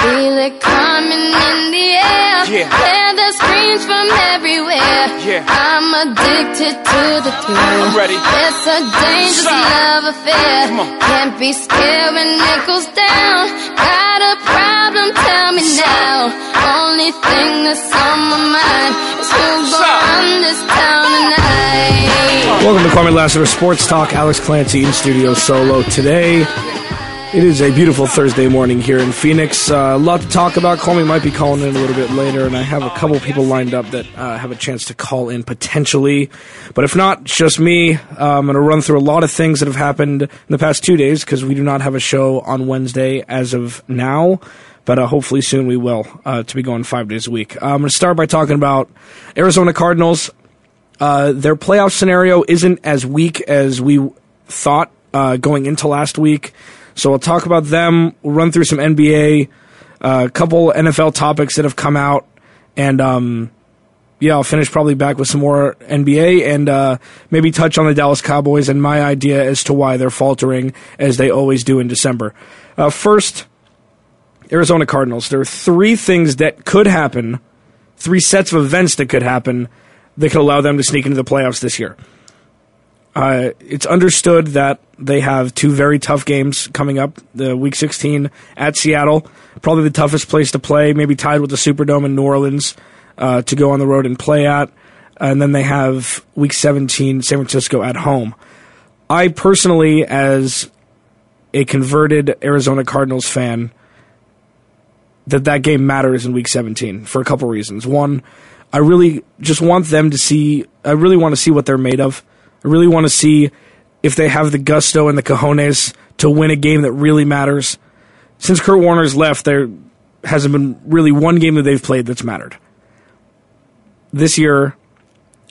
Feel it coming in the air. Yeah. Hear the screams from everywhere. Yeah. I'm addicted to the thrill. I'm ready. It's a dangerous Stop. love affair. Come. Can't be scared when it goes down. Got a problem? Tell me now. Only thing that's on my mind is who's Stop. gonna run this town tonight. Welcome to Kwamie Lassiter Sports Talk. Alex Clancy in studio solo today. It is a beautiful Thursday morning here in Phoenix. Uh, a lot to talk about. Kwamie might be calling in a little bit later, and I have a couple people lined up that uh, have a chance to call in potentially. But if not, just me. Uh, I'm going to run through a lot of things that have happened in the past two days because we do not have a show on Wednesday as of now. But uh, hopefully soon we will uh, to be going five days a week. Uh, I'm going to start by talking about Arizona Cardinals. Their playoff scenario isn't as weak as we thought going into last week. So we'll talk about them. We'll run through some NBA, uh, a couple NFL topics that have come out, and um, yeah, I'll finish probably back with some more NBA and uh, maybe touch on the Dallas Cowboys and my idea as to why they're faltering as they always do in December. Uh, first, Arizona Cardinals. There are three things that could happen, three sets of events that could happen that could allow them to sneak into the playoffs this year. Uh, it's understood that they have two very tough games coming up. The Week 16 at Seattle, probably the toughest place to play, maybe tied with the Superdome in New Orleans uh, to go on the road and play at. And then they have Week 17 San Francisco at home. I personally, as a converted Arizona Cardinals fan, that that game matters in Week 17 for a couple reasons. One, I really just want them to see. I really want to see what they're made of. I really want to see if they have the gusto and the cojones to win a game that really matters. Since Kurt Warner's left, there hasn't been really one game that they've played that's mattered. This year,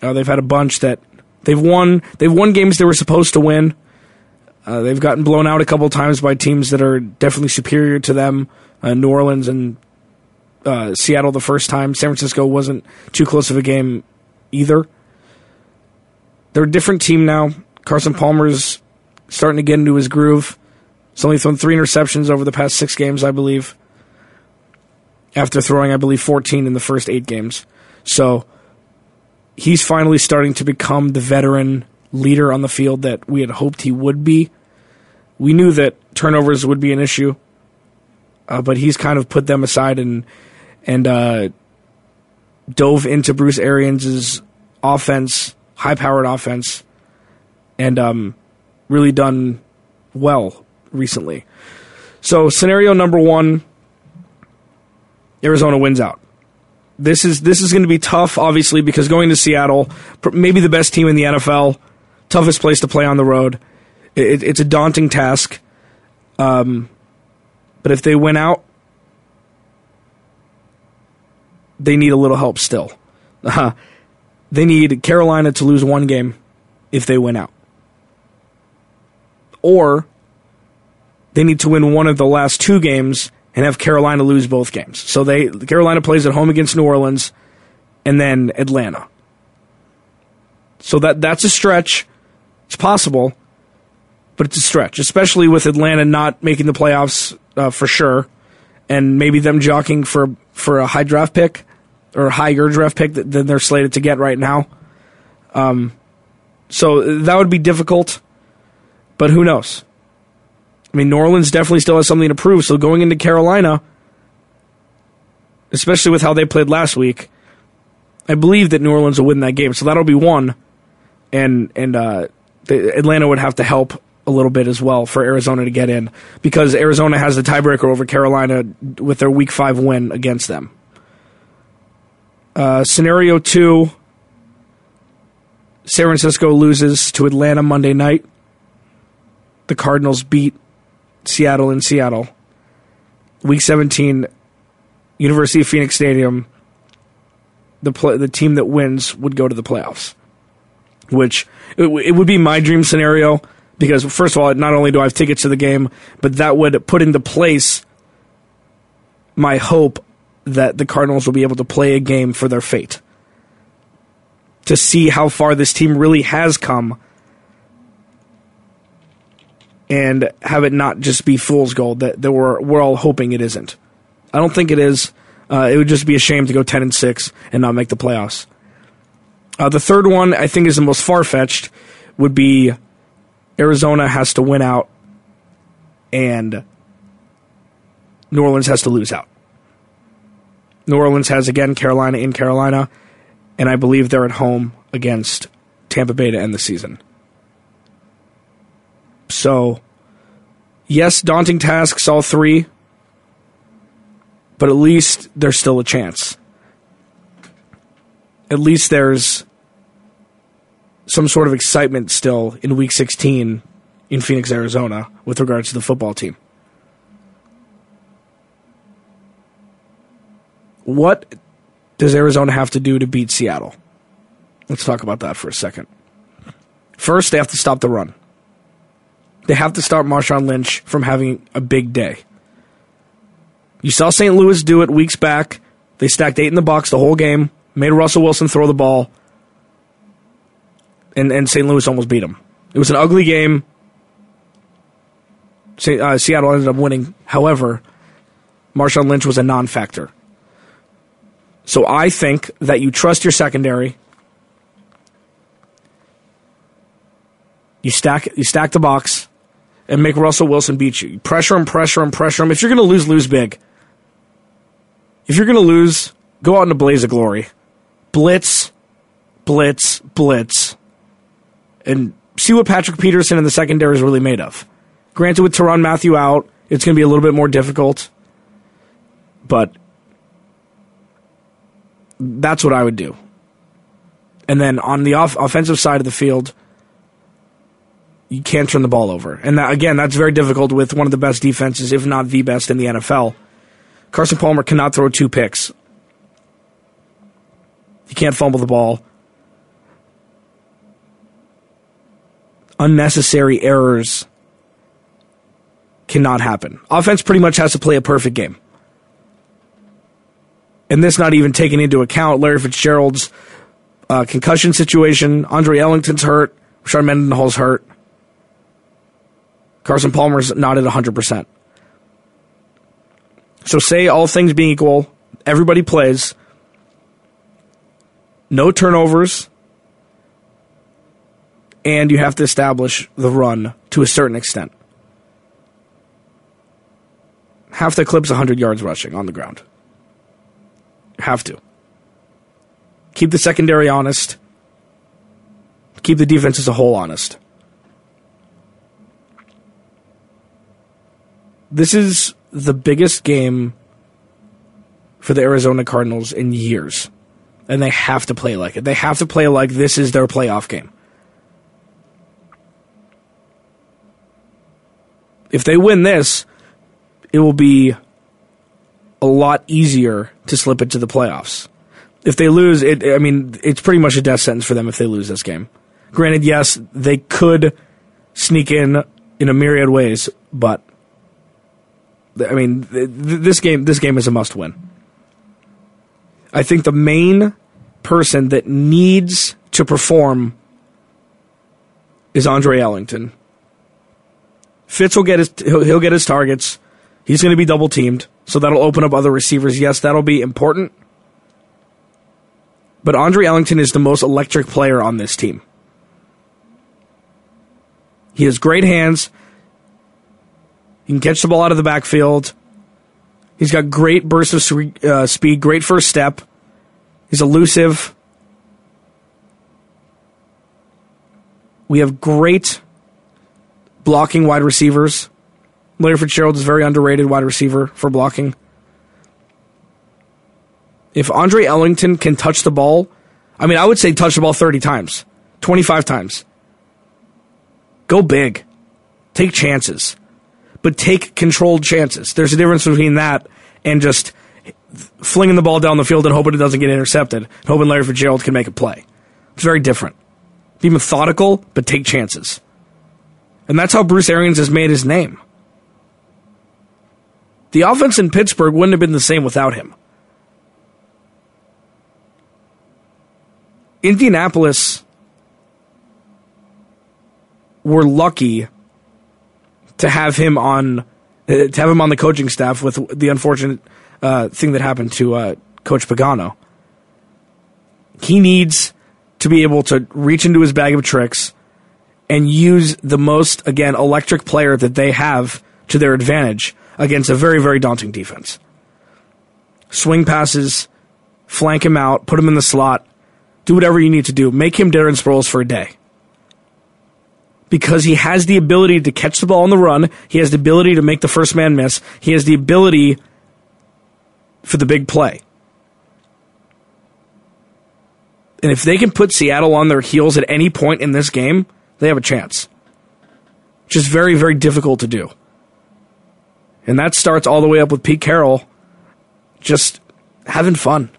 uh, they've had a bunch that they've won. They've won games they were supposed to win. Uh, they've gotten blown out a couple times by teams that are definitely superior to them. Uh, New Orleans and uh, Seattle the first time. San Francisco wasn't too close of a game either. They're a different team now. Carson Palmer's starting to get into his groove. He's only thrown three interceptions over the past six games, I believe. After throwing, I believe, 14 in the first eight games. So he's finally starting to become the veteran leader on the field that we had hoped he would be. We knew that turnovers would be an issue, uh, but he's kind of put them aside and and uh, dove into Bruce Arians' offense, high-powered offense, and um, really done well recently. So scenario number one, Arizona wins out. This is this is going to be tough, obviously, because going to Seattle, maybe the best team in the NFL, toughest place to play on the road. It, it's a daunting task. Um, but if they win out, they need a little help still. they need Carolina to lose one game if they win out. Or they need to win one of the last two games and have Carolina lose both games. So they Carolina plays at home against New Orleans and then Atlanta. So that that's a stretch. It's possible, but it's a stretch, especially with Atlanta not making the playoffs uh, for sure, and maybe them jockeying for for a high draft pick or higher draft pick than they're slated to get right now. Um, so that would be difficult, but who knows? I mean, New Orleans definitely still has something to prove. So going into Carolina, especially with how they played last week, I believe that New Orleans will win that game. So that'll be one, and and uh, the, Atlanta would have to help a little bit as well for Arizona to get in because Arizona has the tiebreaker over Carolina with their Week Five win against them. Uh, scenario two: San Francisco loses to Atlanta Monday night. The Cardinals beat Seattle in Seattle. Week 17, University of Phoenix Stadium. The the team that wins would go to the playoffs, which it, it would be my dream scenario because first of all, not only do I have tickets to the game, but that would put into place my hope that the Cardinals will be able to play a game for their fate. To see how far this team really has come and have it not just be fool's gold that, that we're, we're all hoping it isn't. I don't think it is. Uh, it would just be a shame to go 10 and 6 and not make the playoffs. Uh, the third one I think is the most far fetched would be Arizona has to win out and New Orleans has to lose out. New Orleans has again Carolina in Carolina, and I believe they're at home against Tampa Bay to end the season. So, yes, daunting tasks, all three, but at least there's still a chance. At least there's some sort of excitement still in week 16 in Phoenix, Arizona, with regards to the football team. What does Arizona have to do to beat Seattle? Let's talk about that for a second. First, they have to stop the run. They have to stop Marshawn Lynch from having a big day. You saw St. Louis do it weeks back. They stacked eight in the box the whole game, made Russell Wilson throw the ball, and, and St. Louis almost beat them. It was an ugly game. Uh, Seattle ended up winning. However, Marshawn Lynch was a non factor. So I think that you trust your secondary. You stack you stack the box and make Russell Wilson beat you. you pressure him, pressure him, pressure him. If you're going to lose, lose big. If you're going to lose, go out in a blaze of glory. Blitz, blitz, blitz. And see what Patrick Peterson and the secondary is really made of. Granted, with Tyrann Mathieu out, it's going to be a little bit more difficult. But that's what I would do. And then on the off- offensive side of the field, you can't turn the ball over. And that, again, that's very difficult with one of the best defenses, if not the best in the NFL. Carson Palmer cannot throw two picks. He can't fumble the ball. Unnecessary errors cannot happen. Offense pretty much has to play a perfect game and this not even taking into account Larry Fitzgerald's uh, concussion situation. Andre Ellington's hurt. Rashard Mendenhall's hurt. Carson Palmer's not at 100%. So, say all things being equal, everybody plays, no turnovers, and you have to establish the run to a certain extent. Half the clip's 100 yards rushing on the ground. Have to. Keep the secondary honest. Keep the defense as a whole honest. This is the biggest game for the Arizona Cardinals in years. And they have to play like it. They have to play like this is their playoff game. If they win this, it will be a lot easier to slip into the playoffs. If they lose, it I mean, it's pretty much a death sentence for them if they lose this game. Granted, yes, they could sneak in in a myriad ways, but I mean, this game this game is a must win. I think the main person that needs to perform is Andre Ellington. Fitz will get his he'll, he'll get his targets. He's going to be double teamed. So that'll open up other receivers. Yes, that'll be important. But Andre Ellington is the most electric player on this team. He has great hands. He can catch the ball out of the backfield. He's got great burst of uh, speed, great first step. He's elusive. We have great blocking wide receivers. Larry Fitzgerald is a very underrated wide receiver for blocking. If Andre Ellington can touch the ball, I mean, I would say touch the ball 30 times, 25 times. Go big. Take chances. but take controlled chances. There's a difference between that and just flinging the ball down the field and hoping it doesn't get intercepted, hoping Larry Fitzgerald can make a play. It's very different. Be methodical, but take chances. And that's how Bruce Arians has made his name. The offense in Pittsburgh wouldn't have been the same without him. Indianapolis were lucky to have him on uh, to have him on the coaching staff with the unfortunate uh, thing that happened to uh, Coach Pagano. He needs to be able to reach into his bag of tricks and use the most again electric player that they have to their advantage against a very very daunting defense. Swing passes, flank him out, put him in the slot, do whatever you need to do. Make him Darren Sproles for a day because he has the ability to catch the ball on the run. He has the ability to make the first man miss. He has the ability for the big play. And if they can put Seattle on their heels at any point in this game, they have a chance. Which is very, very difficult to do. And that starts all the way up with Pete Carroll just having fun.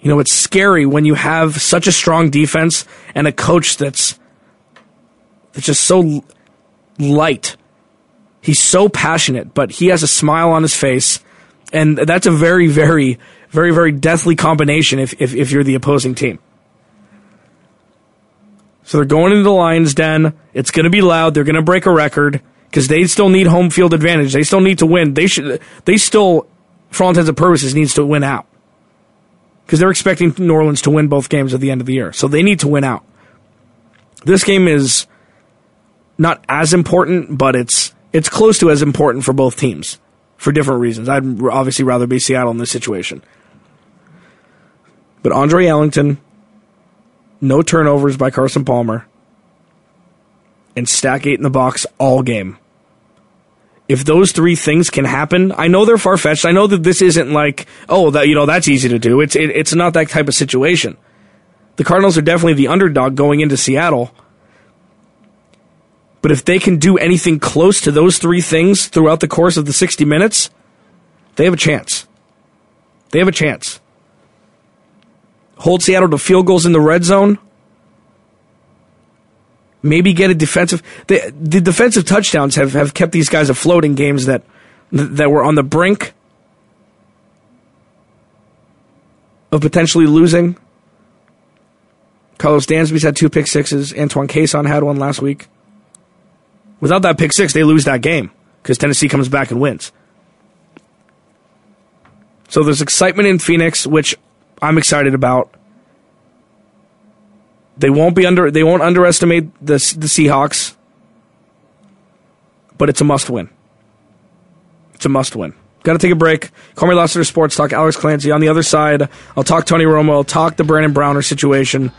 You know, it's scary when you have such a strong defense and a coach that's that's just so light. He's so passionate, but he has a smile on his face, and that's a very, very, very, very deathly combination if, if, if you're the opposing team. So they're going into the Lions' den. It's going to be loud. They're going to break a record because they still need home field advantage. They still need to win. They should. They still, for all intents and purposes, needs to win out because they're expecting New Orleans to win both games at the end of the year. So they need to win out. This game is not as important, but it's it's close to as important for both teams for different reasons. I'd obviously rather be Seattle in this situation. But Andre Ellington, no turnovers by Carson Palmer, and stack eight in the box all game. If those three things can happen, I know they're far fetched. I know that this isn't like, oh, that you know that's easy to do. It's it, it's not that type of situation. The Cardinals are definitely the underdog going into Seattle but if they can do anything close to those three things throughout the course of the 60 minutes, they have a chance. They have a chance. Hold Seattle to field goals in the red zone. Maybe get a defensive. The, the defensive touchdowns have, have kept these guys afloat in games that that were on the brink of potentially losing. Karlos Dansby's had two pick sixes. Antoine Cason had one last week. Without that pick six, they lose that game because Tennessee comes back and wins. So there's excitement in Phoenix, which I'm excited about. They won't be under. They won't underestimate the the Seahawks, but it's a must win. It's a must win. Got to take a break. Me Lassiter Sports Talk. Alex Clancy on the other side. I'll talk Tony Romo. I'll talk the Brandon Browner situation,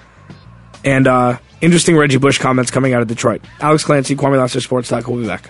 and uh, Interesting Reggie Bush comments coming out of Detroit. Alex Clancy, Kwamie Lassiter Sports Talk. We'll be back.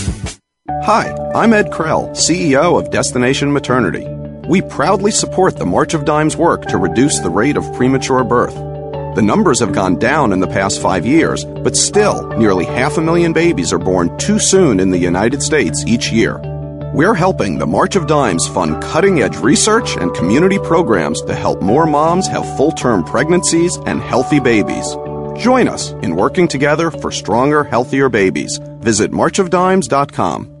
Hi, I'm Ed Krell, CEO of Destination Maternity. We proudly support the March of Dimes work to reduce the rate of premature birth. The numbers have gone down in the past five years, but still, nearly half a million babies are born too soon in the United States each year. We're helping the March of Dimes fund cutting edge research and community programs to help more moms have full term pregnancies and healthy babies. Join us in working together for stronger, healthier babies. Visit marchofdimes.com.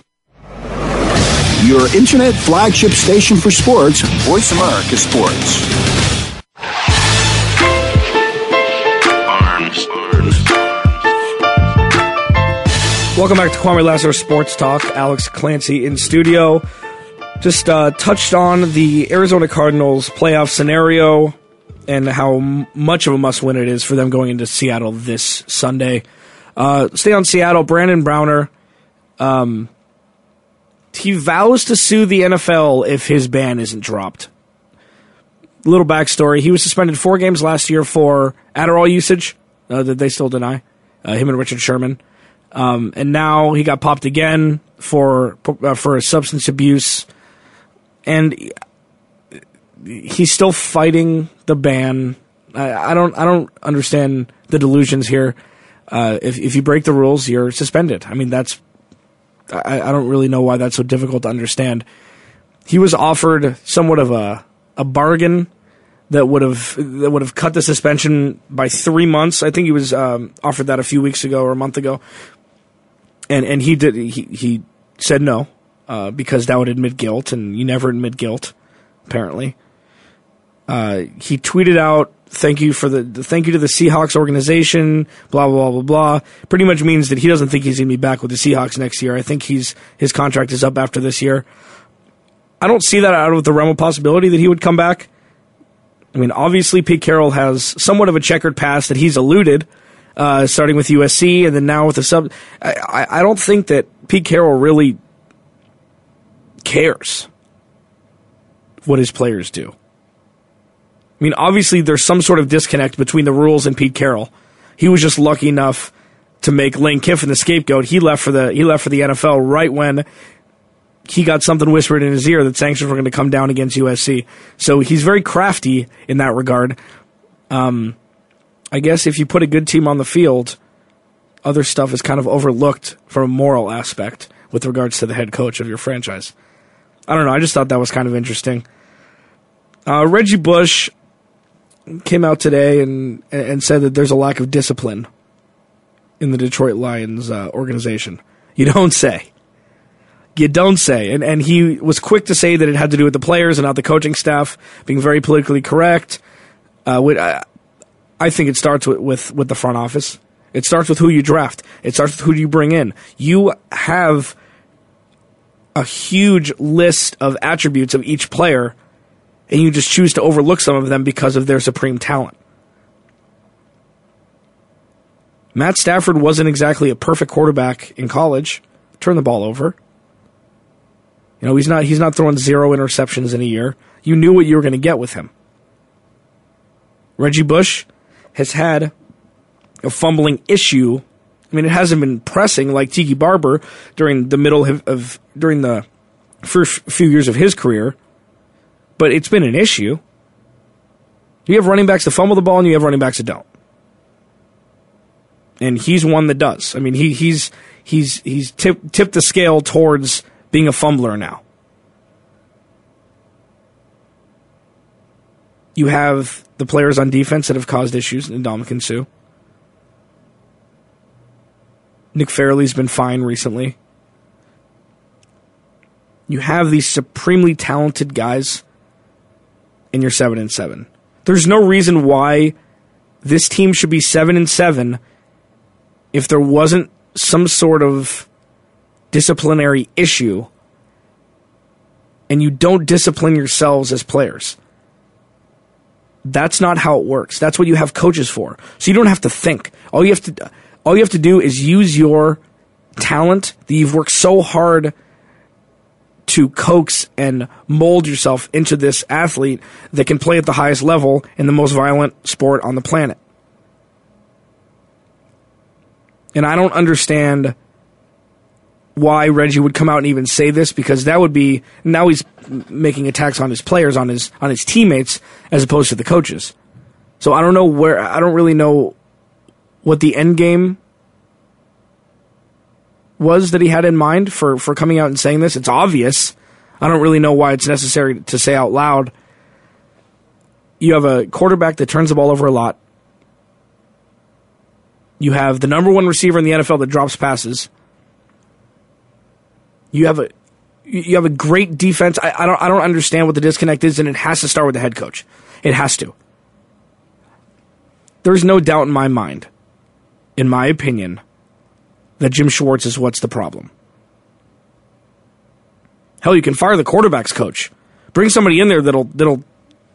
Your internet flagship station for sports, Voice America Sports. Welcome back to Kwamie Lasso Sports Talk. Alex Clancy in studio. Just uh, touched on the Arizona Cardinals playoff scenario and how m- much of a must win it is for them going into Seattle this Sunday. Uh, stay on Seattle. Brandon Browner. Um, he vows to sue the NFL if his ban isn't dropped. Little backstory: He was suspended four games last year for Adderall usage uh, that they still deny. Uh, him and Richard Sherman, um, and now he got popped again for uh, for substance abuse, and he's still fighting the ban. I, I don't I don't understand the delusions here. Uh, if if you break the rules, you're suspended. I mean that's I, I don't really know why that's so difficult to understand. He was offered somewhat of a a bargain that would have that would have cut the suspension by three months. I think he was um, offered that a few weeks ago or a month ago, and and he did he he said no uh, because that would admit guilt, and you never admit guilt. Apparently, uh, he tweeted out thank you for the, the, thank you to the Seahawks organization, blah blah blah blah blah. Pretty much means that he doesn't think he's gonna be back with the Seahawks next year. I think he's his contract is up after this year. I don't see that out of the realm of possibility that he would come back. I mean, obviously Pete Carroll has somewhat of a checkered past that he's eluded, uh, starting with USC and then now with the sub. I, I don't think that Pete Carroll really cares what his players do. I mean, obviously, there's some sort of disconnect between the rules and Pete Carroll. He was just lucky enough to make Lane Kiffin the scapegoat. He left for the he left for the NFL right when he got something whispered in his ear that sanctions were going to come down against USC. So he's very crafty in that regard. Um, I guess if you put a good team on the field, other stuff is kind of overlooked from a moral aspect with regards to the head coach of your franchise. I don't know. I just thought that was kind of interesting. Uh, Reggie Bush came out today and and said that there's a lack of discipline in the Detroit Lions uh, organization. You don't say. You don't say. And and he was quick to say that it had to do with the players and not the coaching staff being very politically correct. Uh, with, uh, I think it starts with, with with the front office. It starts with who you draft. It starts with who do you bring in. You have a huge list of attributes of each player and you just choose to overlook some of them because of their supreme talent. Matt Stafford wasn't exactly a perfect quarterback in college. Turn the ball over. You know, he's not he's not throwing zero interceptions in a year. You knew what you were going to get with him. Reggie Bush has had a fumbling issue. I mean, it hasn't been pressing like Tiki Barber during the middle of, of during the first few years of his career but it's been an issue. You have running backs that fumble the ball, and you have running backs that don't. And he's one that does. I mean, he, he's he's he's tip, tipped the scale towards being a fumbler now. You have the players on defense that have caused issues in Ndamukong Suh. Nick Fairley's been fine recently. You have these supremely talented guys and you're seven and seven. There's no reason why this team should be seven and seven if there wasn't some sort of disciplinary issue and you don't discipline yourselves as players. That's not how it works. That's what you have coaches for. So you don't have to think. All you have to all you have to do is use your talent that you've worked so hard to coax and mold yourself into this athlete that can play at the highest level in the most violent sport on the planet. And I don't understand why Reggie would come out and even say this because that would be now he's making attacks on his players, on his on his teammates, as opposed to the coaches. So I don't know where I don't really know what the end game was that he had in mind for for coming out and saying this. It's obvious. I don't really know why it's necessary to say out loud. You have a quarterback that turns the ball over a lot. You have the number one receiver in the NFL that drops passes. You have a you have a great defense. I, I don't I don't understand what the disconnect is, and it has to start with the head coach. It has to. There's no doubt in my mind, in my opinion, that Jim Schwartz is what's the problem. Hell, you can fire the quarterbacks coach. Bring somebody in there that'll that'll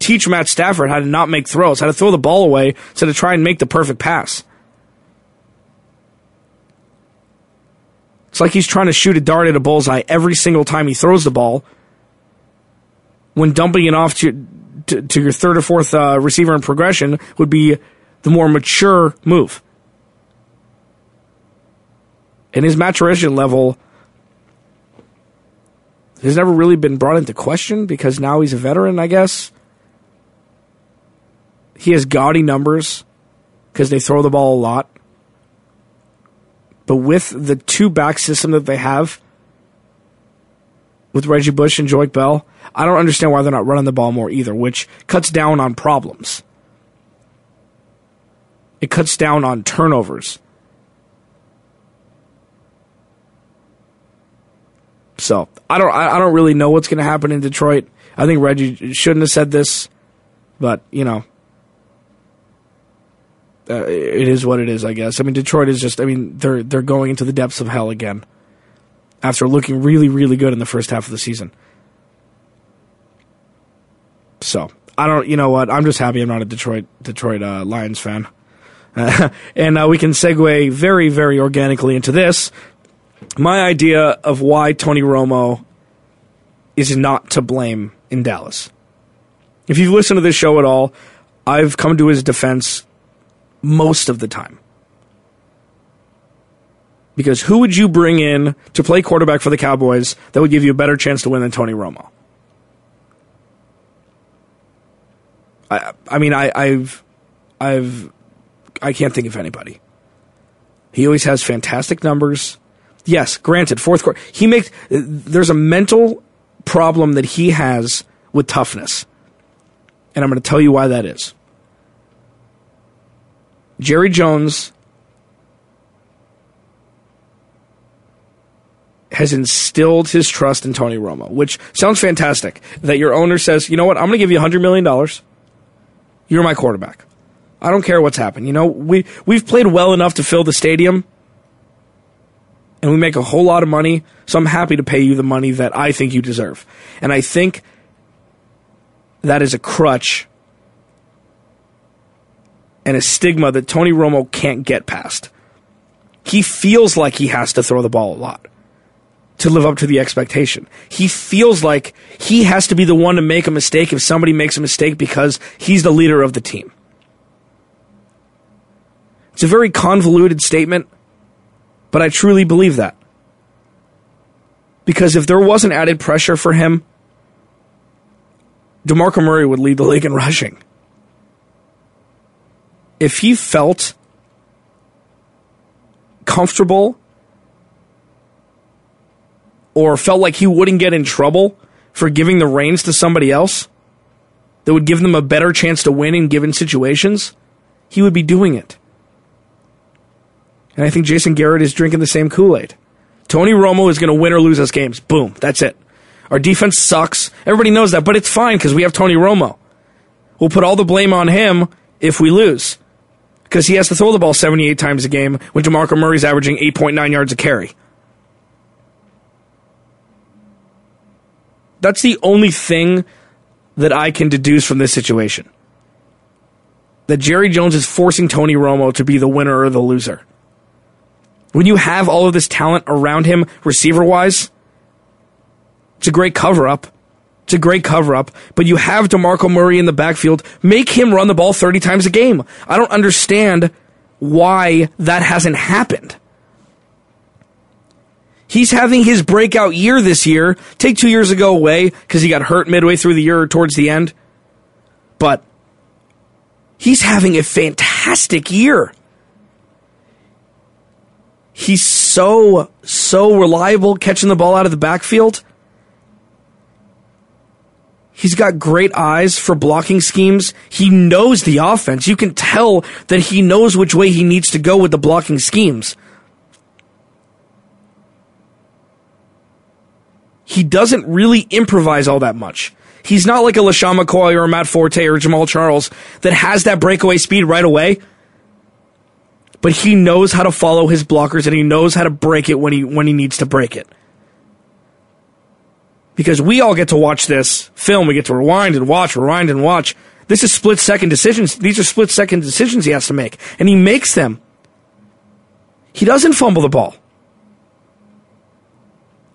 teach Matt Stafford how to not make throws, how to throw the ball away, so to try and make the perfect pass. It's like he's trying to shoot a dart at a bullseye every single time he throws the ball. When dumping it off to to, to your third or fourth uh, receiver in progression would be the more mature move. And his maturation level has never really been brought into question because now he's a veteran, I guess. He has gaudy numbers because they throw the ball a lot. But with the two back system that they have, with Reggie Bush and Joique Bell, I don't understand why they're not running the ball more either, which cuts down on problems. It cuts down on turnovers. So I don't I don't really know what's going to happen in Detroit. I think Reggie shouldn't have said this, but you know, uh, it is what it is, I guess. I mean, Detroit is just. I mean, they're they're going into the depths of hell again after looking really really good in the first half of the season. So I don't. You know what? I'm just happy I'm not a Detroit Detroit uh, Lions fan. Uh, and uh, we can segue very very organically into this. My idea of why Tony Romo is not to blame in Dallas. If you've listened to this show at all, I've come to his defense most of the time. Because who would you bring in to play quarterback for the Cowboys that would give you a better chance to win than Tony Romo? I, I mean, I, I've, I've, I can't think of anybody. He always has fantastic numbers. Yes, granted, fourth quarter. He makes, there's a mental problem that he has with toughness. And I'm going to tell you why that is. Jerry Jones has instilled his trust in Tony Romo, which sounds fantastic. That your owner says, you know what, I'm going to give you $100 million. You're my quarterback. I don't care what's happened. You know, we, we've played well enough to fill the stadium, and we make a whole lot of money, so I'm happy to pay you the money that I think you deserve. And I think that is a crutch and a stigma that Tony Romo can't get past. He feels like he has to throw the ball a lot to live up to the expectation. He feels like he has to be the one to make a mistake if somebody makes a mistake because he's the leader of the team. It's a very convoluted statement, but I truly believe that. Because if there wasn't added pressure for him, DeMarco Murray would lead the league in rushing if he felt comfortable or felt like he wouldn't get in trouble for giving the reins to somebody else that would give them a better chance to win in given situations, he would be doing it. And I think Jason Garrett is drinking the same Kool Aid. Tony Romo is going to win or lose us games. Boom. That's it. Our defense sucks. Everybody knows that, but it's fine because we have Tony Romo. We'll put all the blame on him if we lose because he has to throw the ball 78 times a game when DeMarco Murray's averaging 8.9 yards a carry. That's the only thing that I can deduce from this situation. That Jerry Jones is forcing Tony Romo to be the winner or the loser. When you have all of this talent around him, receiver wise, it's a great cover up. It's a great cover up, but you have DeMarco Murray in the backfield. Make him run the ball 30 times a game. I don't understand why that hasn't happened. He's having his breakout year this year. Take two years ago away because he got hurt midway through the year or towards the end. But he's having a fantastic year. He's so, so reliable catching the ball out of the backfield. He's got great eyes for blocking schemes. He knows the offense. You can tell that he knows which way he needs to go with the blocking schemes. He doesn't really improvise all that much. He's not like a LeSean McCoy or a Matt Forte or Jamaal Charles that has that breakaway speed right away. But he knows how to follow his blockers and he knows how to break it when he when he needs to break it because we all get to watch this film. We get to rewind and watch, rewind and watch. This is split second decisions. These are split second decisions he has to make, and he makes them. He doesn't fumble the ball.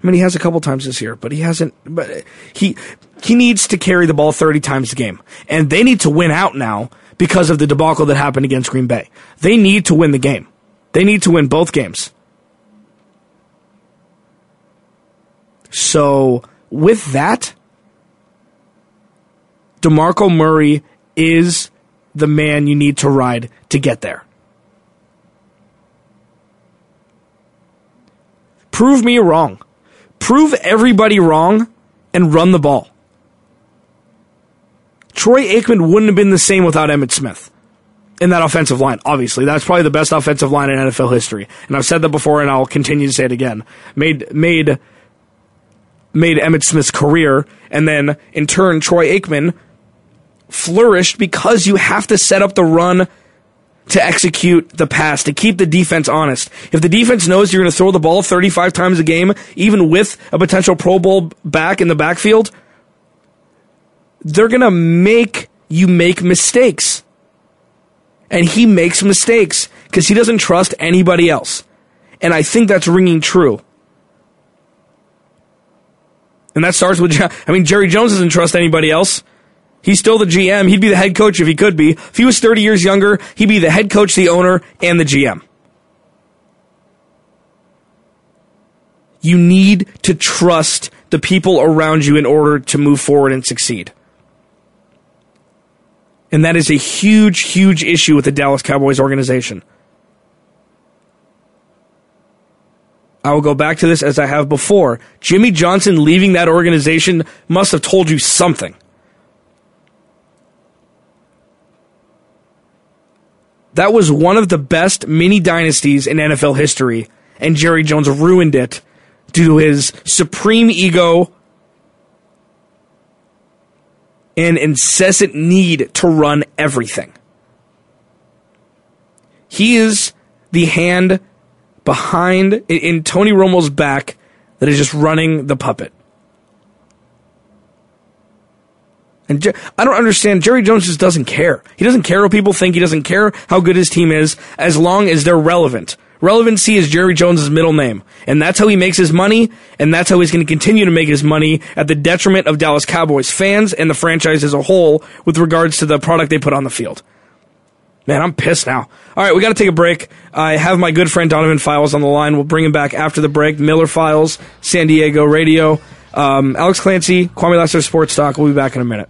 I mean, he has a couple times this year, but he hasn't. But he he needs to carry the ball thirty times a game, and they need to win out now because of the debacle that happened against Green Bay. They need to win the game. They need to win both games. So with that, DeMarco Murray is the man you need to ride to get there. Prove me wrong. Prove everybody wrong and run the ball. Troy Aikman wouldn't have been the same without Emmitt Smith in that offensive line. Obviously, that's probably the best offensive line in NFL history. And I've said that before, and I'll continue to say it again. Made made made Emmitt Smith's career, and then in turn, Troy Aikman flourished because you have to set up the run to execute the pass, to keep the defense honest. If the defense knows you're going to throw the ball 35 times a game, even with a potential Pro Bowl back in the backfield, they're going to make you make mistakes. And he makes mistakes because he doesn't trust anybody else. And I think that's ringing true. And that starts with, I mean, Jerry Jones doesn't trust anybody else. He's still the GM. He'd be the head coach if he could be. If he was 30 years younger, he'd be the head coach, the owner, and the GM. You need to trust the people around you in order to move forward and succeed. And that is a huge, huge issue with the Dallas Cowboys organization. I will go back to this as I have before. Jimmy Johnson leaving that organization must have told you something. That was one of the best mini dynasties in NFL history, and Jerry Jones ruined it due to his supreme ego and incessant need to run everything. He is the hand behind in, Tony Romo's back that is just running the puppet. And I don't understand. Jerry Jones just doesn't care. He doesn't care what people think. He doesn't care how good his team is as long as they're relevant. Relevancy is Jerry Jones's middle name. And that's how he makes his money. And that's how he's going to continue to make his money at the detriment of Dallas Cowboys fans and the franchise as a whole with regards to the product they put on the field. Man, I'm pissed now. All right, we got to take a break. I have my good friend Donovan Files on the line. We'll bring him back after the break. Miller Files, San Diego Radio. Um, Alex Clancy, Kwamie Lassiter Sports Talk. We'll be back in a minute.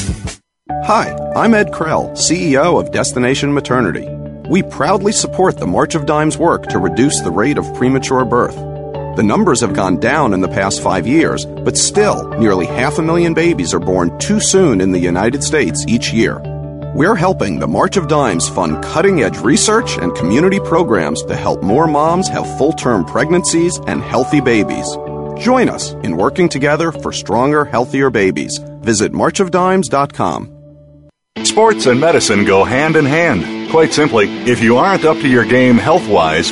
Hi, I'm Ed Krell, CEO of Destination Maternity. We proudly support the March of Dimes work to reduce the rate of premature birth. The numbers have gone down in the past five years, but still, nearly half a million babies are born too soon in the United States each year. We're helping the March of Dimes fund cutting edge research and community programs to help more moms have full term pregnancies and healthy babies. Join us in working together for stronger, healthier babies. Visit marchofdimes.com. Sports and medicine go hand in hand. Quite simply, if you aren't up to your game health wise,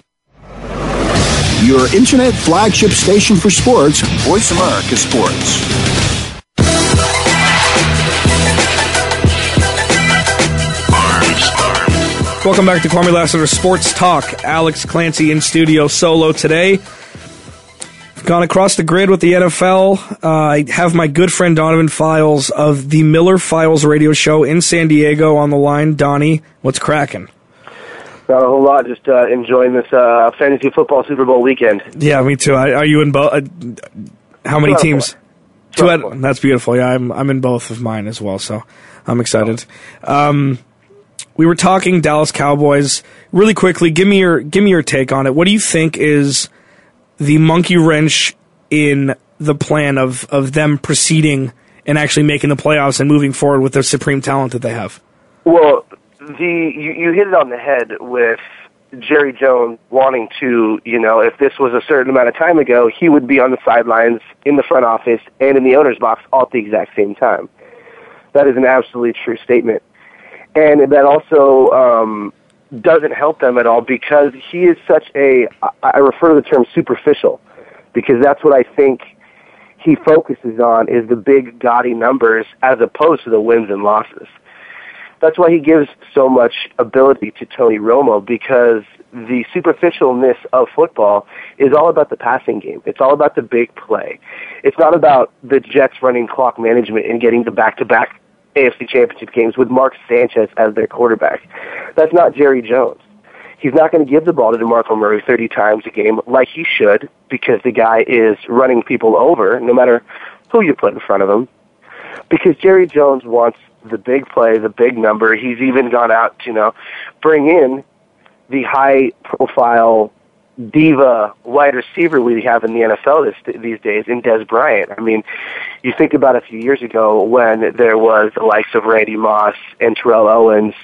Your internet flagship station for sports, Voice America Sports. Welcome back to Kwamie Lassiter Sports Talk. Alex Clancy in studio solo today. Gone across the grid with the NFL. Uh, I have my good friend Donovan Files of the Miller Files radio show in San Diego on the line. Donnie, what's cracking? Not a whole lot. Just uh, enjoying this uh, fantasy football Super Bowl weekend. Yeah, me too. I, are you in both? Uh, how many teams? Two. Out, that's beautiful. Yeah, I'm I'm in both of mine as well. So I'm excited. Um, we were talking Dallas Cowboys really quickly. Give me your give me your take on it. What do you think is the monkey wrench in the plan of of them proceeding and actually making the playoffs and moving forward with the supreme talent that they have? Well, the you, you hit it on the head with Jerry Jones wanting to, you know, if this was a certain amount of time ago, he would be on the sidelines, in the front office, and in the owner's box all at the exact same time. That is an absolutely true statement. And that also um, doesn't help them at all because he is such a, I refer to the term superficial, because that's what I think he focuses on is the big gaudy numbers as opposed to the wins and losses that's why he gives so much ability to Tony Romo because the superficialness of football is all about the passing game. It's all about the big play. It's not about the Jets running clock management and getting the back-to-back AFC championship games with Mark Sanchez as their quarterback. That's not Jerry Jones. He's not going to give the ball to DeMarco Murray 30 times a game like he should because the guy is running people over no matter who you put in front of him. Because Jerry Jones wants the big play, the big number. He's even gone out to, you know, bring in the high profile diva wide receiver we have in the NFL this, these days in Dez Bryant. I mean, you think about a few years ago when there was the likes of Randy Moss and Terrell Owens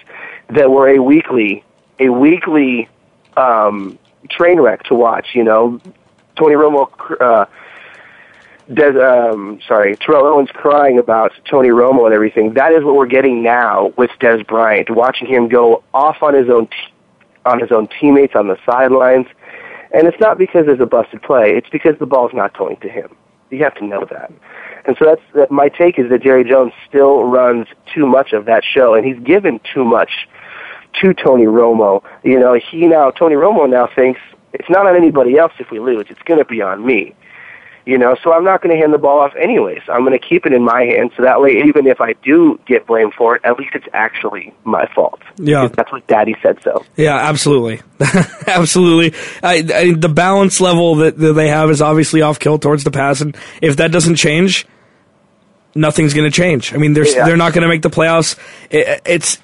that were a weekly, a weekly um, train wreck to watch. You know, Tony Romo uh, Dez, um, sorry, Terrell Owens crying about Tony Romo and everything. That is what we're getting now with Dez Bryant, watching him go off on his own, t- on his own teammates on the sidelines. And it's not because there's a busted play; it's because the ball's not going to him. You have to know that. And so that's that. My take is that Jerry Jones still runs too much of that show, and he's given too much to Tony Romo. You know, he now Tony Romo now thinks it's not on anybody else if we lose; it's going to be on me. You know, so I'm not going to hand the ball off anyways. I'm going to keep it in my hands so that way, even if I do get blamed for it, at least it's actually my fault. Yeah, that's what Daddy said so. Yeah, absolutely, absolutely. I, I, the balance level that, that they have is obviously off kill towards the pass, and if that doesn't change, nothing's going to change. I mean, they're yeah. they're not going to make the playoffs. It, it's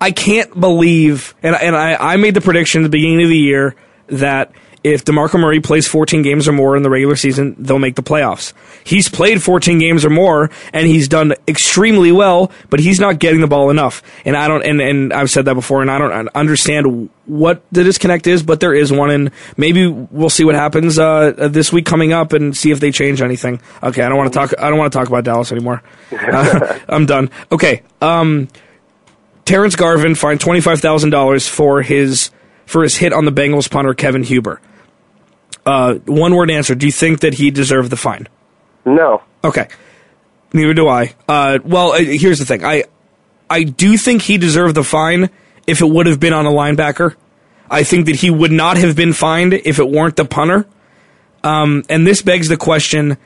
I can't believe, and and I, I made the prediction at the beginning of the year that if DeMarco Murray plays 14 games or more in the regular season, they'll make the playoffs. He's played 14 games or more and he's done extremely well, but he's not getting the ball enough. And I don't, and, and I've said that before and I don't understand what the disconnect is, but there is one and maybe we'll see what happens, uh, this week coming up and see if they change anything. Okay. I don't want to talk, I don't want to talk about Dallas anymore. Uh, I'm done. Okay. Um, Terrence Garvin fined $25,000 for his, for his hit on the Bengals punter Kevin Huber. Uh, one word answer. Do you think that he deserved the fine? No. Okay. Neither do I. Uh, well, uh, here's the thing. I I do think he deserved the fine if it would have been on a linebacker. I think that he would not have been fined if it weren't the punter. Um, and this begs the question,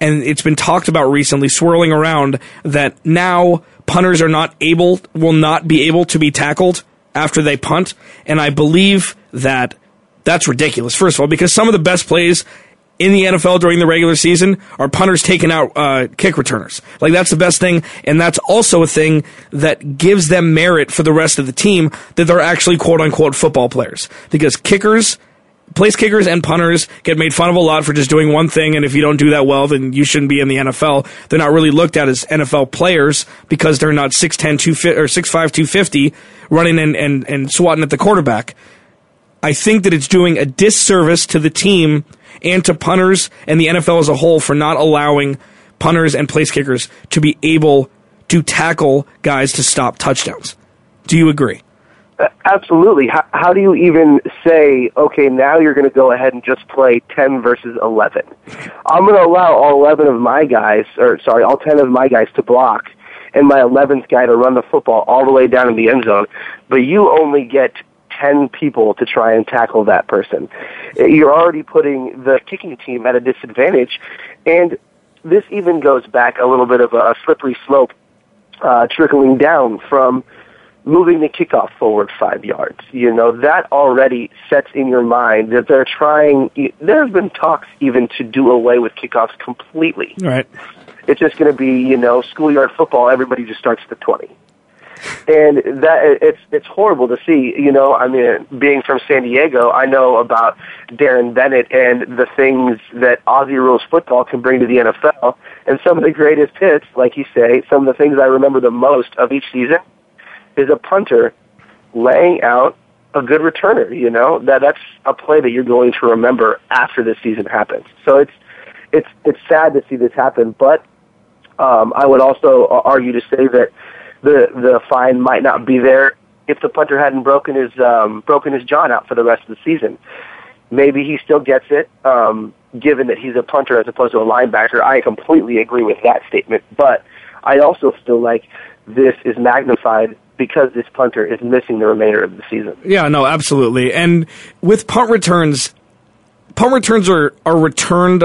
and it's been talked about recently, swirling around that now punters are not able, will not be able to be tackled after they punt, and I believe that that's ridiculous. First of all, because some of the best plays in the NFL during the regular season are punters taking out uh, kick returners. Like that's the best thing, and that's also a thing that gives them merit for the rest of the team that they're actually quote unquote football players. Because kickers, place kickers, and punters get made fun of a lot for just doing one thing, and if you don't do that well, then you shouldn't be in the NFL. They're not really looked at as NFL players because they're not 6'10", 250, or 6'5", 250 running and, and, and swatting at the quarterback. I think that it's doing a disservice to the team and to punters and the NFL as a whole for not allowing punters and place kickers to be able to tackle guys to stop touchdowns. Do you agree? Absolutely. How, how do you even say, okay, now you're going to go ahead and just play 10 versus 11? I'm going to allow all 11 of my guys, or sorry, all 10 of my guys to block, and my 11th guy to run the football all the way down in the end zone, but you only get 10 people to try and tackle that person. You're already putting the kicking team at a disadvantage. And this even goes back a little bit of a slippery slope uh, trickling down from moving the kickoff forward five yards. You know, that already sets in your mind that they're trying, there have been talks even to do away with kickoffs completely. Right. It's just going to be, you know, schoolyard football, everybody just starts at the 20 and that it's it's horrible to see. You know, I mean, being from San Diego, I know about Darren Bennett and the things that Aussie rules football can bring to the NFL. And some of the greatest hits, like you say, some of the things I remember the most of each season is a punter laying out a good returner. You know, that that's a play that you're going to remember after the season happens. So it's it's it's sad to see this happen, but um, I would also argue to say that the the fine might not be there if the punter hadn't broken his um, broken his jaw out for the rest of the season. Maybe he still gets it, um, given that he's a punter as opposed to a linebacker. I completely agree with that statement, but I also feel like this is magnified because this punter is missing the remainder of the season. Yeah, no, absolutely. And with punt returns, punt returns are are returned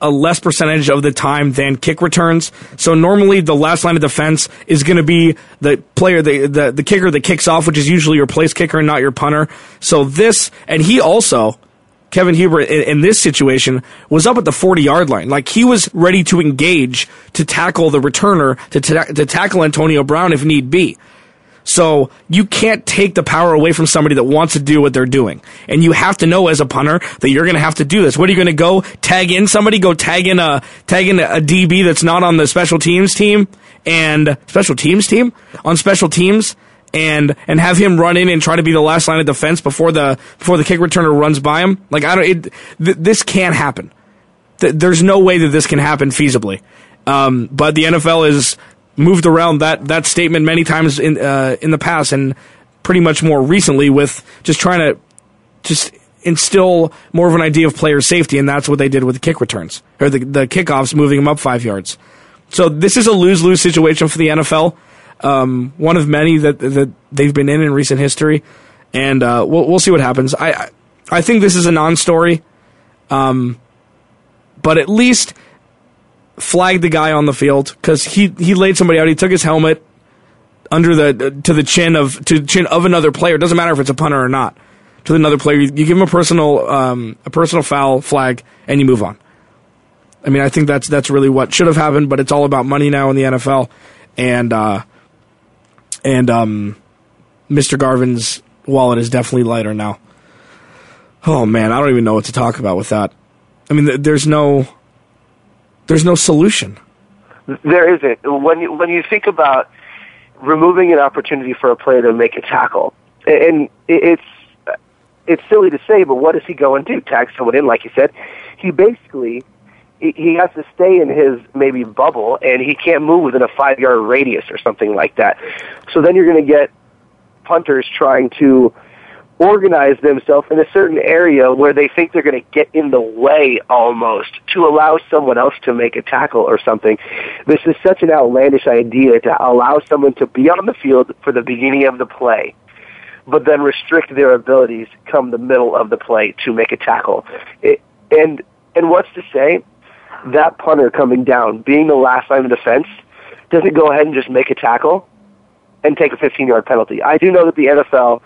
a less percentage of the time than kick returns. So normally the last line of defense is going to be the player, the, the, the kicker that kicks off, which is usually your place kicker and not your punter. So this, and he also, Kevin Huber in, in, this situation was up at the 40 yard line. Like he was ready to engage to tackle the returner, to, ta- to tackle Antonio Brown if need be. So you can't take the power away from somebody that wants to do what they're doing. And you have to know as a punter that you're going to have to do this. What are you going to go tag in somebody? Go tag in a, tag in a DB that's not on the special teams team and special teams team on special teams and, and have him run in and try to be the last line of defense before the, before the kick returner runs by him. Like I don't, it, th- this can't happen. Th- there's no way that this can happen feasibly. Um, but the NFL is moved around that that statement many times in uh, in the past, and pretty much more recently with just trying to just instill more of an idea of player safety, and that's what they did with the kick returns or the the kickoffs, moving them up five yards. So this is a lose lose situation for the NFL. Um, one of many that that they've been in in recent history, and uh, we'll we'll see what happens. I I think this is a non story, um, but at least flagged the guy on the field because he he laid somebody out. He took his helmet under the to the chin of to chin of another player. It doesn't matter if it's a punter or not. To another player, you, you give him a personal um, a personal foul flag and you move on. I mean, I think that's that's really what should have happened, but it's all about money now in the NFL, and uh, and um, Mr. Garvin's wallet is definitely lighter now. Oh man, I don't even know what to talk about with that. I mean, th- there's no there's no solution. There isn't. When you, when you think about removing an opportunity for a player to make a tackle, and it's it's silly to say, but what does he go and do? Tag someone in, like you said. He basically he has to stay in his maybe bubble, and he can't move within a five yard radius or something like that. So then you're going to get punters trying to organize themselves in a certain area where they think they're going to get in the way almost to allow someone else to make a tackle or something. This is such an outlandish idea to allow someone to be on the field for the beginning of the play, but then restrict their abilities come the middle of the play to make a tackle. It, and and what's to say that punter coming down, being the last line of defense, doesn't go ahead and just make a tackle and take a 15 yard penalty. I do know that the NFL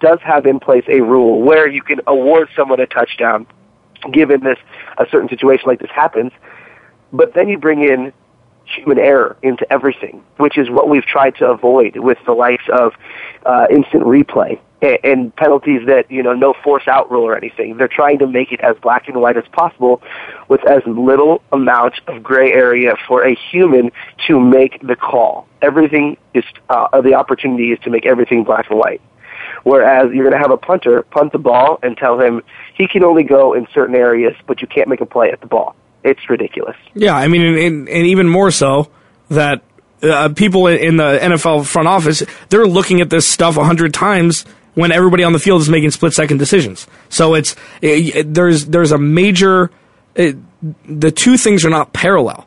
does have in place a rule where you can award someone a touchdown given this a certain situation like this happens. But then you bring in human error into everything, which is what we've tried to avoid with the likes of uh, instant replay and, and penalties that you know no force out rule or anything. They're trying to make it as black and white as possible, with as little amount of gray area for a human to make the call. Everything is uh, the opportunity is to make everything black and white. Whereas you're going to have a punter punt the ball and tell him he can only go in certain areas, but you can't make a play at the ball. It's ridiculous. Yeah, I mean, and, and, even more so that uh, people in the NFL front office they're looking at this stuff a hundred times when everybody on the field is making split second decisions. So it's it, it, there's there's a major it, the two things are not parallel.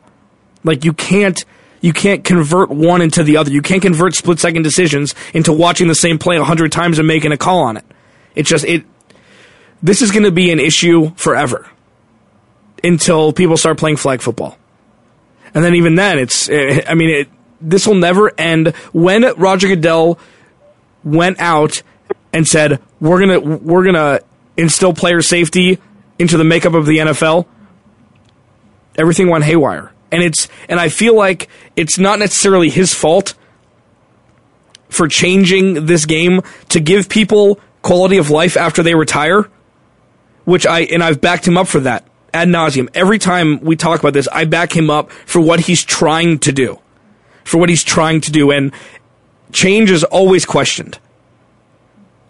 Like you can't you can't convert one into the other. You can't convert split second decisions into watching the same play a hundred times and making a call on it. It's just it. This is going to be an issue forever until people start playing flag football, and then even then, it's. Eh, I mean, it, this will never end. When Roger Goodell went out and said we're gonna we're gonna instill player safety into the makeup of the NFL, everything went haywire and it's and I feel like it's not necessarily his fault for changing this game to give people quality of life after they retire, which I and I've backed him up for that ad nauseum. Every time we talk about this, I back him up for what he's trying to do, for what he's trying to do, and change is always questioned.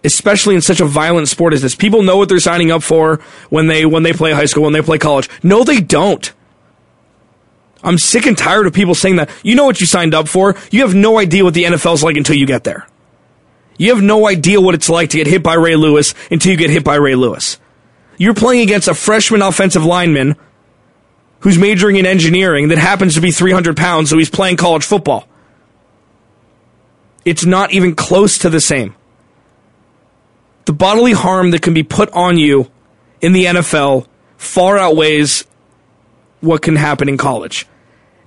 Especially in such a violent sport as this, people know what they're signing up for when they when they play high school, when they play college. No, they don't. I'm sick and tired of people saying that. You know what you signed up for. You have no idea what the NFL's like until you get there. You have no idea what it's like to get hit by Ray Lewis until you get hit by Ray Lewis. You're playing against a freshman offensive lineman who's majoring in engineering that happens to be 300 pounds, so he's playing college football. It's not even close to the same. The bodily harm that can be put on you in the NFL far outweighs what can happen in college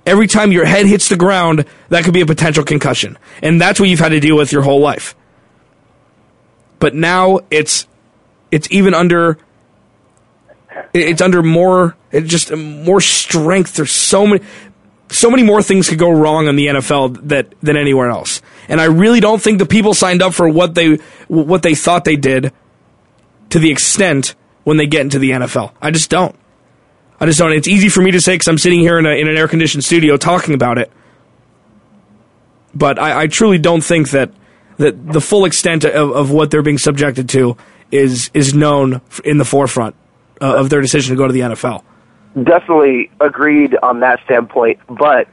every time your head hits the ground, that could be a potential concussion. And that's what you've had to deal with your whole life. But now it's it's even under it's under more it just more strength. There's so many so many more things could go wrong in the NFL that than anywhere else. And I really don't think the people signed up for what they what they thought they did to the extent when they get into the NFL. I just don't. I just don't. It's easy for me to say because I'm sitting here in, a, in an air conditioned studio talking about it. But I, I, truly don't think that that the full extent of, of what they're being subjected to is is known in the forefront uh, of their decision to go to the NFL. Definitely agreed on that standpoint, but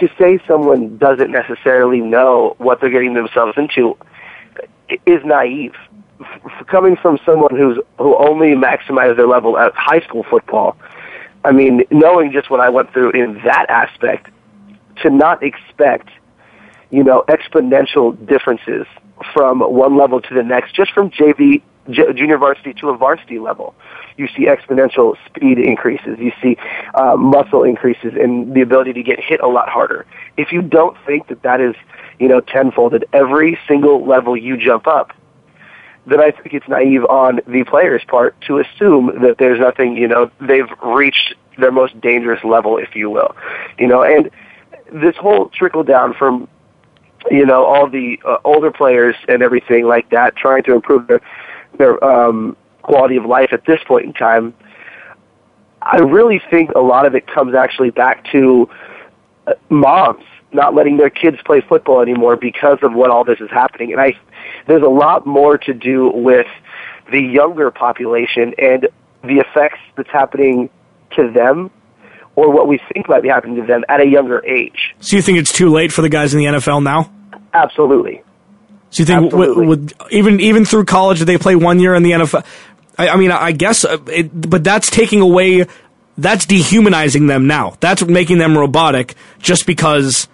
to say someone doesn't necessarily know what they're getting themselves into is naive coming from someone who's who only maximized their level at high school football, I mean, knowing just what I went through in that aspect, to not expect, you know, exponential differences from one level to the next, just from JV, J- junior varsity to a varsity level. You see exponential speed increases. You see uh, muscle increases and the ability to get hit a lot harder. If you don't think that that is, you know, tenfold at every single level you jump up, then I think it's naive on the player's part to assume that there's nothing, you know, they've reached their most dangerous level, if you will. You know, and this whole trickle down from, you know, all the uh, older players and everything like that, trying to improve their, their um, quality of life at this point in time, I really think a lot of it comes actually back to uh, moms not letting their kids play football anymore because of what all this is happening. And I, there's a lot more to do with the younger population and the effects that's happening to them or what we think might be happening to them at a younger age. So you think it's too late for the guys in the NFL now? Absolutely. So you think with, even even through college, that they play one year in the NFL? I, I mean, I guess, uh, it, but that's taking away, that's dehumanizing them now. That's making them robotic just because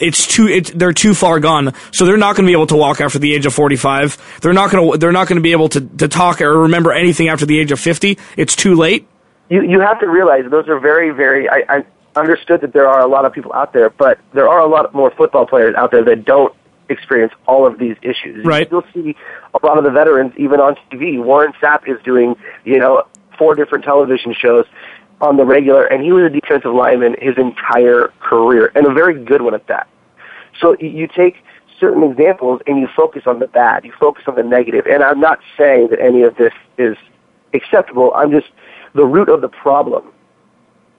it's too it's, they're too far gone so they're not going to be able to walk after the age of 45 they're not going to they're not going to be able to, to talk or remember anything after the age of 50 it's too late you you have to realize those are very very I, I understood that there are a lot of people out there but there are a lot more football players out there that don't experience all of these issues. Right. You'll see a lot of the veterans even on TV. Warren Sapp is doing, you know, four different television shows on the regular, and he was a defensive lineman his entire career, and a very good one at that. So you take certain examples and you focus on the bad, you focus on the negative, and I'm not saying that any of this is acceptable. I'm just the root of the problem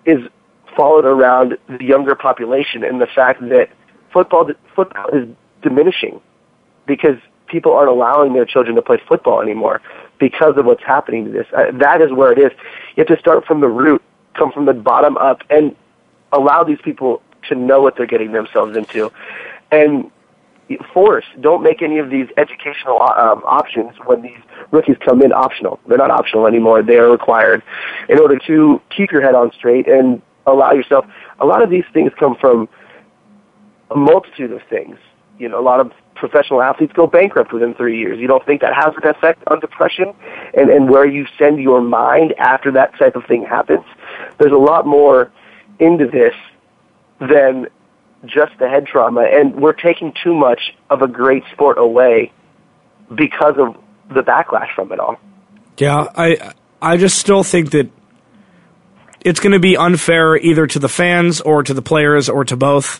is followed around the younger population and the fact that football football is diminishing because people aren't allowing their children to play football anymore because of what's happening to this. Uh, that is where it is. You have to start from the root, come from the bottom up, and allow these people to know what they're getting themselves into. And force, don't make any of these educational um, options when these rookies come in optional. They're not optional anymore. They are required in order to keep your head on straight and allow yourself. A lot of these things come from a multitude of things. You know, a lot of professional athletes go bankrupt within three years. You don't think that has an effect on depression and, and where you send your mind after that type of thing happens? There's a lot more into this than just the head trauma, and we're taking too much of a great sport away because of the backlash from it all. Yeah, I I just still think that it's going to be unfair either to the fans or to the players or to both.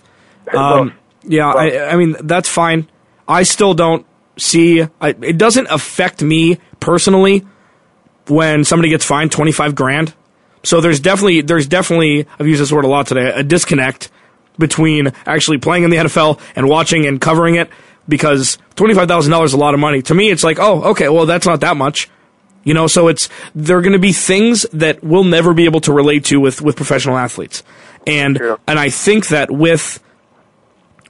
Um, yeah, I, I mean that's fine. I still don't see. I, it doesn't affect me personally when somebody gets fined twenty five grand. So there's definitely there's definitely I've used this word a lot today a disconnect between actually playing in the NFL and watching and covering it because $25,000 is a lot of money. To me, it's like, oh, okay, well, that's not that much. You know, so it's, there are going to be things that we'll never be able to relate to with, with professional athletes. And, True. and I think that with,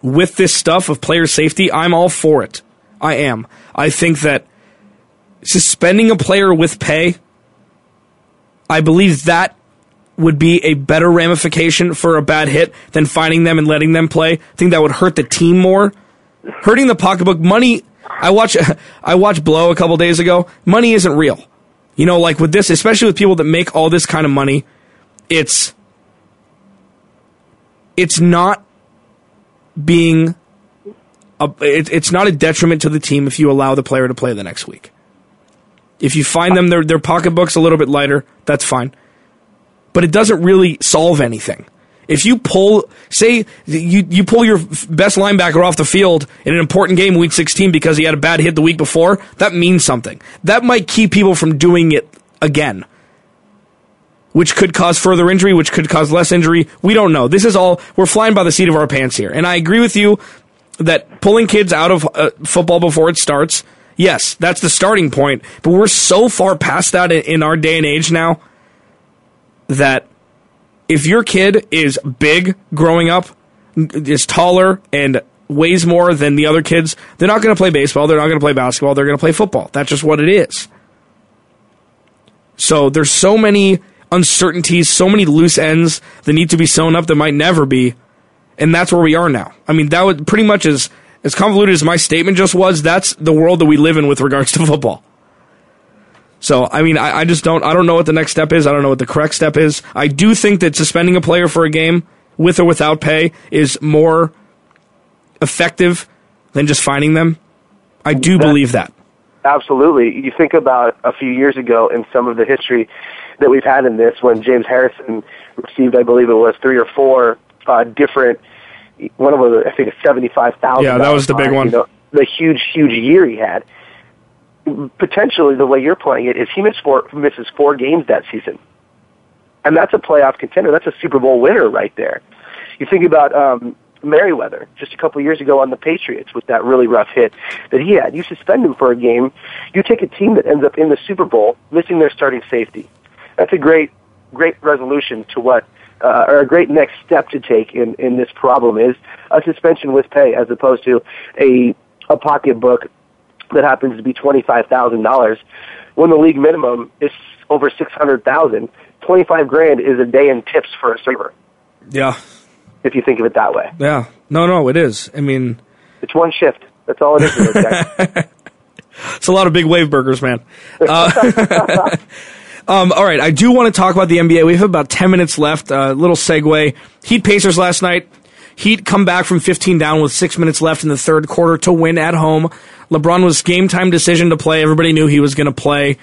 with this stuff of player safety, I'm all for it. I am. I think that suspending a player with pay, I believe that would be a better ramification for a bad hit than finding them and letting them play. I think that would hurt the team more. Hurting the pocketbook money. I watch I watched Blow a couple days ago. Money isn't real. You know, like with this, especially with people that make all this kind of money, it's it's not being a, it, it's not a detriment to the team if you allow the player to play the next week. If you find them their their pocketbooks a little bit lighter, that's fine but it doesn't really solve anything. If you pull, say, you, you pull your best linebacker off the field in an important game, week 16, because he had a bad hit the week before, that means something. That might keep people from doing it again, which could cause further injury, which could cause less injury. We don't know. This is all, we're flying by the seat of our pants here. And I agree with you that pulling kids out of uh, football before it starts, yes, that's the starting point, but we're so far past that in, our day and age now that if your kid is big growing up, is taller and weighs more than the other kids, they're not going to play baseball, they're not going to play basketball, they're going to play football. That's just what it is. So there's so many uncertainties, so many loose ends that need to be sewn up that might never be, and that's where we are now. I mean, that would pretty much as as convoluted as my statement just was. That's the world that we live in with regards to football. So, I mean, I, I, just don't, I don't know what the next step is. I don't know what the correct step is. I do think that suspending a player for a game with or without pay is more effective than just fining them. I do that, believe that. Absolutely. You think about a few years ago and some of the history that we've had in this when James Harrison received, I believe it was three or four uh, different, one of them, I think, a seventy-five thousand. Yeah, that was the big one. You know, the huge, huge year he had potentially the way you're playing it is he misses four, misses four games that season. And that's a playoff contender. That's a Super Bowl winner right there. You think about um, Meriweather just a couple of years ago on the Patriots with that really rough hit that he had. You suspend him for a game. You take a team that ends up in the Super Bowl missing their starting safety. That's a great, great resolution to what, uh, or a great next step to take in, in this problem is a suspension with pay as opposed to a, a pocketbook that happens to be $25,000 when the league minimum is over 600,000. 25 grand is a day in tips for a server. Yeah. If you think of it that way. Yeah. No, no, it is. I mean, it's one shift. That's all it is. it's a lot of big wave burgers, man. Uh, um, all right, I do want to talk about the NBA. We have about 10 minutes left. A uh, little segue. Heat Pacers last night. Heat come back from 15 down with six minutes left in the third quarter to win at home. LeBron was game time decision to play. Everybody knew he was going to play.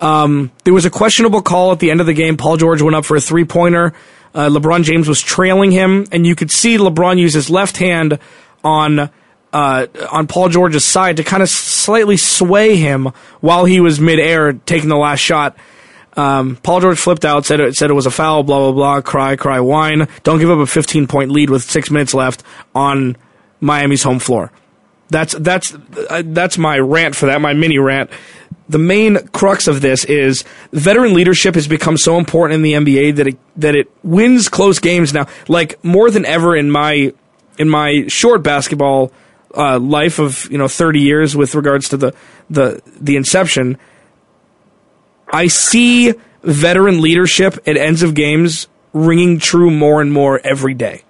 Um, there was a questionable call at the end of the game. Paul George went up for a three pointer. Uh, LeBron James was trailing him, and you could see LeBron use his left hand on uh, on Paul George's side to kind of slightly sway him while he was midair taking the last shot. Um, Paul George flipped out, said it, said it was a foul, blah, blah, blah, cry, cry, whine. Don't give up a 15 point lead with six minutes left on Miami's home floor. That's, that's, uh, that's my rant for that, my mini rant. The main crux of this is veteran leadership has become so important in the NBA that it, that it wins close games now, like more than ever in my, in my short basketball, uh, life of, you know, 30 years with regards to the, the, the inception I see veteran leadership at ends of games ringing true more and more every day.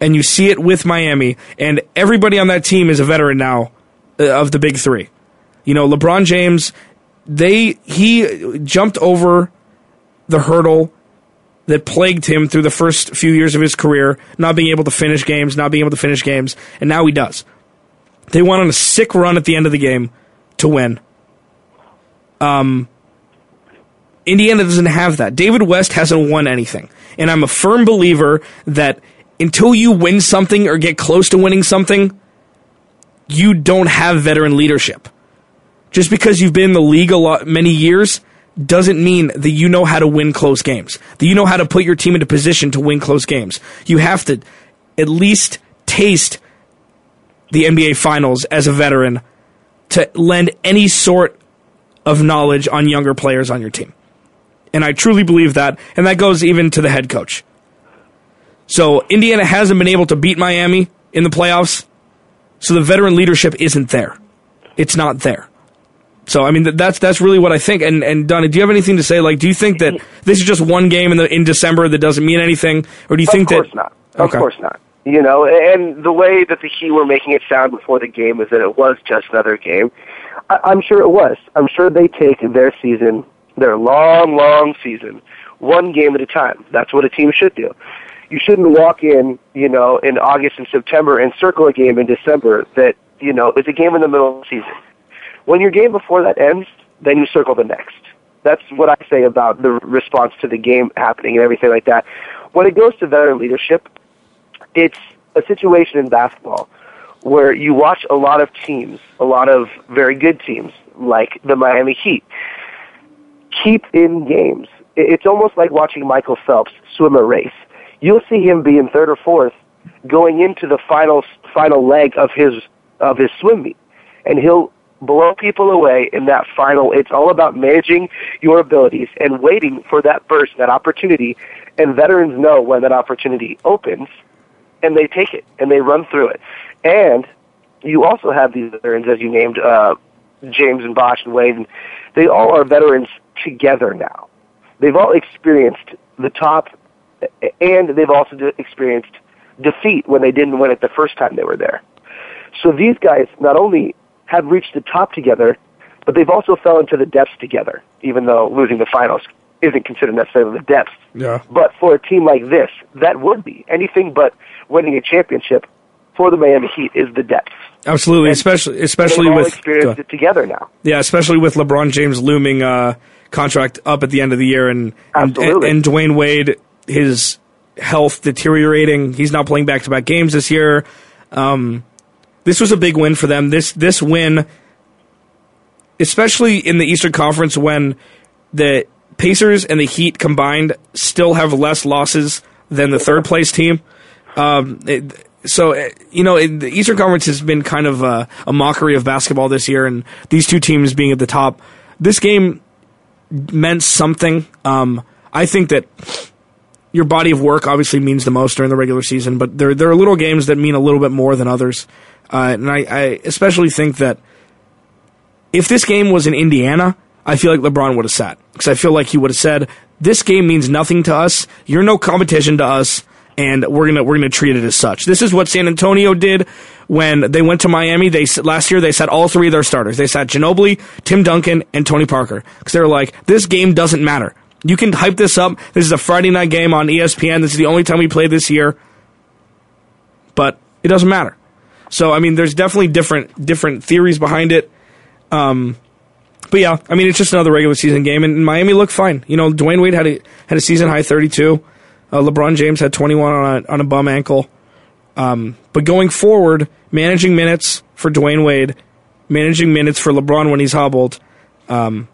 And you see it with Miami, and everybody on that team is a veteran now uh, of the big three. You know, LeBron James, they he jumped over the hurdle that plagued him through the first few years of his career, not being able to finish games, not being able to finish games, and now he does. They went on a sick run at the end of the game to win. Um, Indiana doesn't have that. David West hasn't won anything. And I'm a firm believer that until you win something or get close to winning something, you don't have veteran leadership. Just because you've been in the league a lot, many years doesn't mean that you know how to win close games. That you know how to put your team into position to win close games. You have to at least taste the NBA finals as a veteran to lend any sort of knowledge on younger players on your team. And I truly believe that. And that goes even to the head coach. So Indiana hasn't been able to beat Miami in the playoffs. So the veteran leadership isn't there. It's not there. So I mean that's that's really what I think. And and Donnie, do you have anything to say? Like, do you think that this is just one game in the in December that doesn't mean anything, or do you think that? Of course not. Of okay. course not. You know, and the way that the Heat were making it sound before the game is that it was just another game. I, I'm sure it was. I'm sure they take their season their long, long season, one game at a time. That's what a team should do. You shouldn't walk in, you know, in August and September and circle a game in December that, you know, is a game in the middle of the season. When your game before that ends, then you circle the next. That's what I say about the response to the game happening and everything like that. When it goes to veteran leadership, it's a situation in basketball where you watch a lot of teams, a lot of very good teams, like the Miami Heat, keep in games. It's almost like watching Michael Phelps swim a race. You'll see him be in third or fourth going into the final final leg of his of his swim meet, and he'll blow people away in that final. It's all about managing your abilities and waiting for that burst, that opportunity. And veterans know when that opportunity opens, and they take it and they run through it. And you also have these veterans, as you named, uh, James and Bosh and Wade. And they all are veterans together now. They've all experienced the top, and they've also experienced defeat when they didn't win it the first time they were there. So these guys not only have reached the top together, but they've also fell into the depths together, even though losing the finals isn't considered necessarily the depths. Yeah. But for a team like this, that would be anything but winning a championship for the Miami Heat is the depths. Absolutely, and especially especially with experienced it together now. Yeah, especially with LeBron James looming uh, contract up at the end of the year, and and, and, and Dwyane Wade his health deteriorating. He's not playing back to back games this year. Um, this was a big win for them. This this win, especially in the Eastern Conference, when the Pacers and the Heat combined still have less losses than the third place team. Um, it, so uh, you know it, the Eastern Conference has been kind of a, a, mockery of basketball this year, and these two teams being at the top. This game meant something. Um, I think that your body of work obviously means the most during the regular season, but there there are little games that mean a little bit more than others, uh, and I, I especially think that if this game was in Indiana, I feel like LeBron would have sat because I feel like he would have said, "This game means nothing to us. You're no competition to us." and we're gonna we're gonna treat it as such. This is what San Antonio did when they went to Miami. They last year they sat all three of their starters. They sat Ginobili, Tim Duncan, and Tony Parker because they were like, this game doesn't matter. You can hype this up. This is a Friday night game on ESPN. This is the only time we play this year. but it doesn't matter. So I mean, there's definitely different different theories behind it. Um, but yeah, I mean, it's just another regular season game, and Miami looked fine. You know, Dwyane Wade had a had a season high 32. Uh, LeBron James had 21 on a, on a bum ankle. Um, but going forward, managing minutes for Dwyane Wade, managing minutes for LeBron when he's hobbled, um,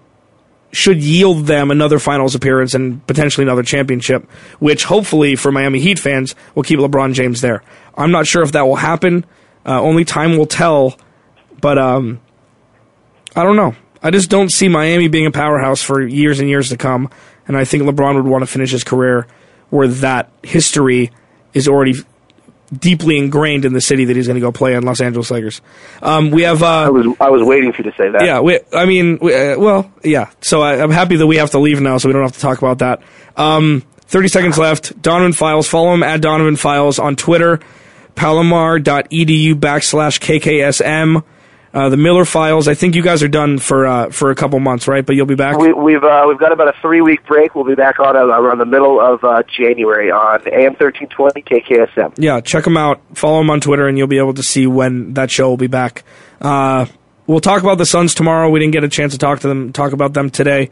should yield them another finals appearance and potentially another championship, which hopefully for Miami Heat fans will keep LeBron James there. I'm not sure if that will happen. Uh, only time will tell. But um, I don't know. I just don't see Miami being a powerhouse for years and years to come. And I think LeBron would want to finish his career where that history is already deeply ingrained in the city that he's going to go play in Los Angeles Lakers. Um, we have. Uh, I was I was waiting for you to say that. Yeah, we, I mean, we, uh, well, yeah. So I, am happy that we have to leave now, so we don't have to talk about that. Um, Thirty seconds left. Donovan Files. Follow him at Donovan Files on Twitter. Palomar.edu backslash KKSM. Uh, the Miller Files. I think you guys are done for uh, for a couple months, right? But you'll be back. We, have we've, uh, we've got about a three week break. We'll be back on uh, around the middle of uh, January on AM thirteen twenty KKSM. Yeah, check them out. Follow them on Twitter, and you'll be able to see when that show will be back. Uh, we'll talk about the Suns tomorrow. We didn't get a chance to talk to them, talk about them today.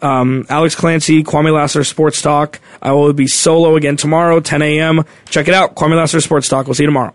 Um, Alex Clancy, Kwamie Lasser Sports Talk. I will be solo again tomorrow, 10 a.m. Check it out, Kwamie Lasser Sports Talk. We'll see you tomorrow.